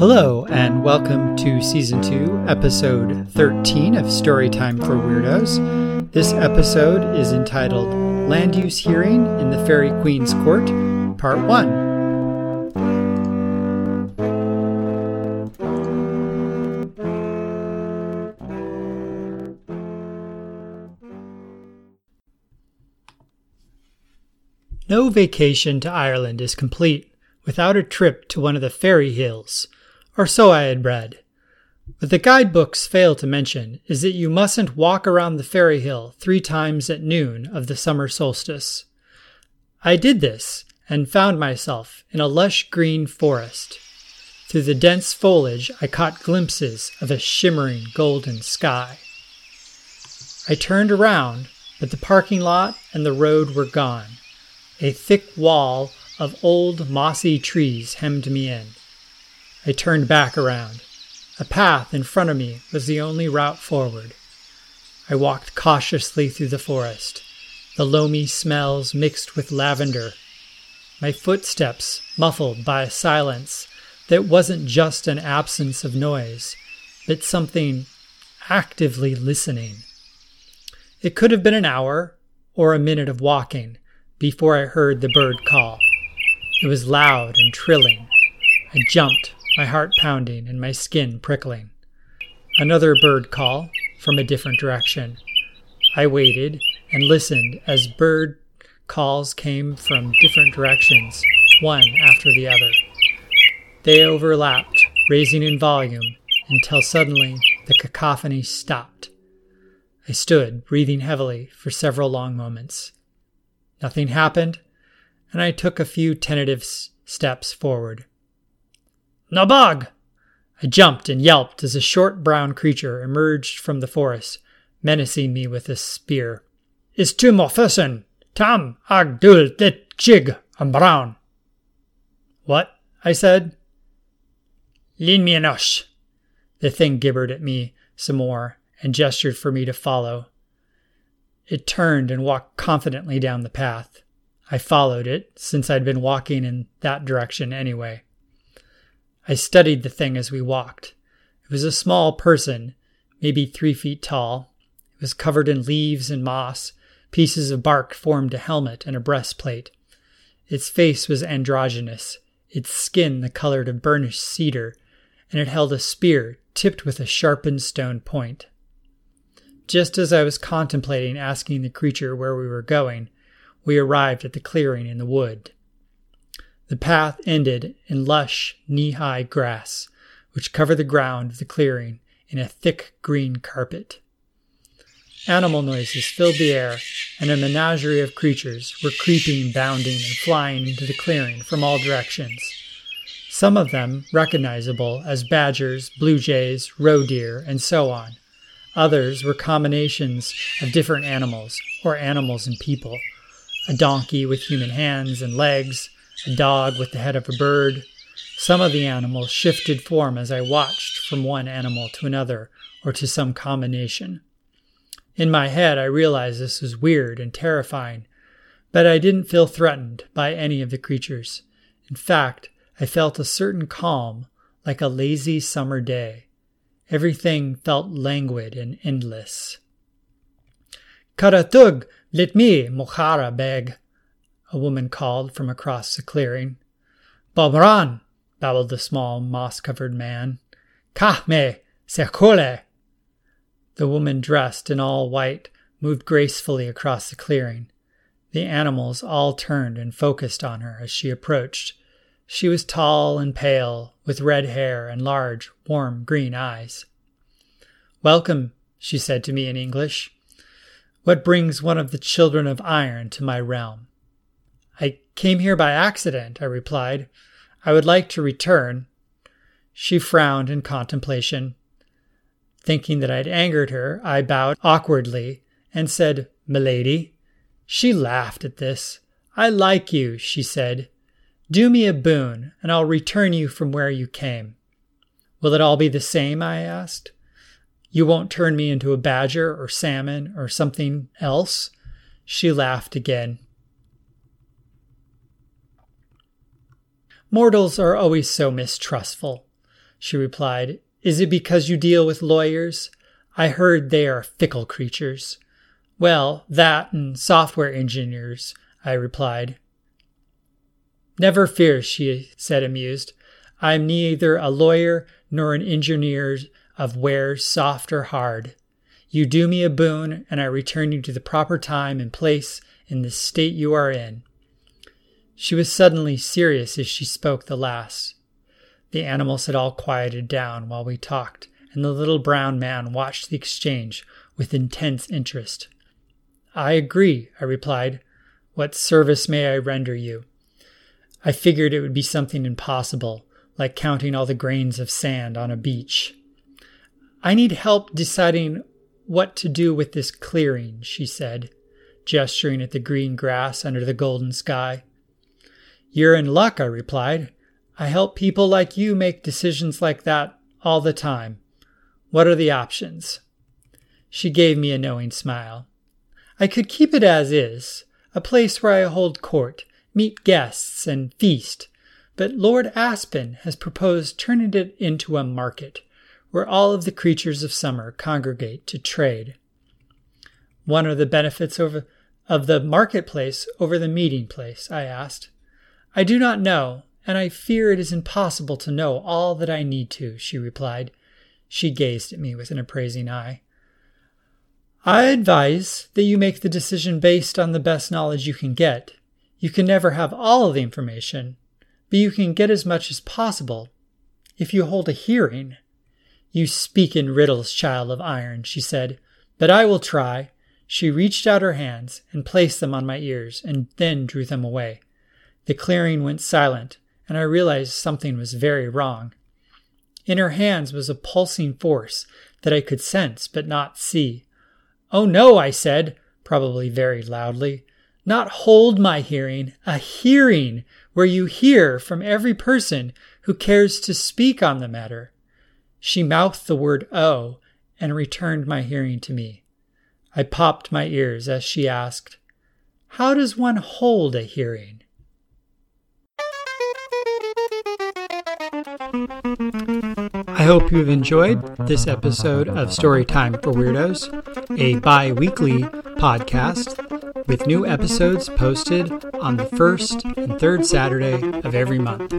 Hello, and welcome to Season 2, Episode 13 of Storytime for Weirdos. This episode is entitled Land Use Hearing in the Fairy Queen's Court, Part 1. No vacation to Ireland is complete without a trip to one of the fairy hills, or so I had read. What the guidebooks fail to mention is that you mustn't walk around the fairy hill three times at noon of the summer solstice. I did this and found myself in a lush green forest. Through the dense foliage, I caught glimpses of a shimmering golden sky. I turned around, but the parking lot and the road were gone. A thick wall of old mossy trees hemmed me in. I turned back around. A path in front of me was the only route forward. I walked cautiously through the forest, the loamy smells mixed with lavender. My footsteps muffled by a silence that wasn't just an absence of noise, but something actively listening. It could have been an hour or a minute of walking, before I heard the bird call. It was loud and trilling. I jumped, my heart pounding and my skin prickling. Another bird call from a different direction. I waited and listened as bird calls came from different directions, one after the other. They overlapped, raising in volume, until suddenly the cacophony stopped. I stood, breathing heavily, for several long moments. Nothing happened, and I took a few tentative steps forward. Nabog! I jumped and yelped as a short brown creature emerged from the forest, menacing me with a spear. Is tu morfussen, tam agdul dit chig am brown. What? I said. Lean me enosh. The thing gibbered at me some more and gestured for me to follow. It turned and walked confidently down the path. I followed it, since I'd been walking in that direction anyway. I studied the thing as we walked. It was a small person, maybe three feet tall. It was covered in leaves and moss. Pieces of bark formed a helmet and a breastplate. Its face was androgynous, its skin the color of burnished cedar, and it held a spear tipped with a sharpened stone point. Just as I was contemplating asking the creature where we were going, we arrived at the clearing in the wood. The path ended in lush, knee high grass, which covered the ground of the clearing in a thick green carpet. Animal noises filled the air, and a menagerie of creatures were creeping, bounding, and flying into the clearing from all directions. Some of them recognizable as badgers, blue jays, roe deer, and so on. Others were combinations of different animals, or animals and people. A donkey with human hands and legs, a dog with the head of a bird. Some of the animals shifted form as I watched from one animal to another or to some combination. In my head, I realized this was weird and terrifying, but I didn't feel threatened by any of the creatures. In fact, I felt a certain calm, like a lazy summer day. Everything felt languid and endless. Karatug, let me, Mochara beg, a woman called from across the clearing. Bobran, babbled the small, moss covered man. Kahme, sekole. The woman, dressed in all white, moved gracefully across the clearing. The animals all turned and focused on her as she approached. She was tall and pale, with red hair and large, warm green eyes. Welcome, she said to me in English. What brings one of the children of iron to my realm? I came here by accident, I replied. I would like to return. She frowned in contemplation. Thinking that I'd angered her, I bowed awkwardly and said, Milady. She laughed at this. I like you, she said. Do me a boon, and I'll return you from where you came. Will it all be the same? I asked. You won't turn me into a badger or salmon or something else? She laughed again. Mortals are always so mistrustful. she replied. Is it because you deal with lawyers? I heard they are fickle creatures. Well, that and software engineers, I replied. Never fear, she said, amused. I am neither a lawyer nor an engineer of wares soft or hard. You do me a boon, and I return you to the proper time and place in the state you are in. She was suddenly serious as she spoke the last. The animals had all quieted down while we talked, and the little brown man watched the exchange with intense interest. I agree, I replied. What service may I render you? I figured it would be something impossible, like counting all the grains of sand on a beach. I need help deciding what to do with this clearing, she said, gesturing at the green grass under the golden sky. You're in luck, I replied. I help people like you make decisions like that all the time. What are the options? She gave me a knowing smile. I could keep it as is, a place where I hold court, meet guests, and feast. But Lord Aspen has proposed turning it into a market, where all of the creatures of summer congregate to trade. What are the benefits over, of the marketplace over the meeting place? I asked. I do not know, and I fear it is impossible to know all that I need to, she replied. She gazed at me with an appraising eye. I advise that you make the decision based on the best knowledge you can get. You can never have all of the information, but you can get as much as possible. If you hold a hearing, you speak in riddles, child of iron, she said, but I will try. She reached out her hands and placed them on my ears and then drew them away. The clearing went silent, and I realized something was very wrong. In her hands was a pulsing force that I could sense but not see. Oh no, I said, probably very loudly. Not hold my hearing, a hearing where you hear from every person who cares to speak on the matter. She mouthed the word oh and returned my hearing to me. I popped my ears as she asked, How does one hold a hearing? I hope you've enjoyed this episode of Storytime for Weirdos, a bi weekly podcast with new episodes posted on the first and third Saturday of every month.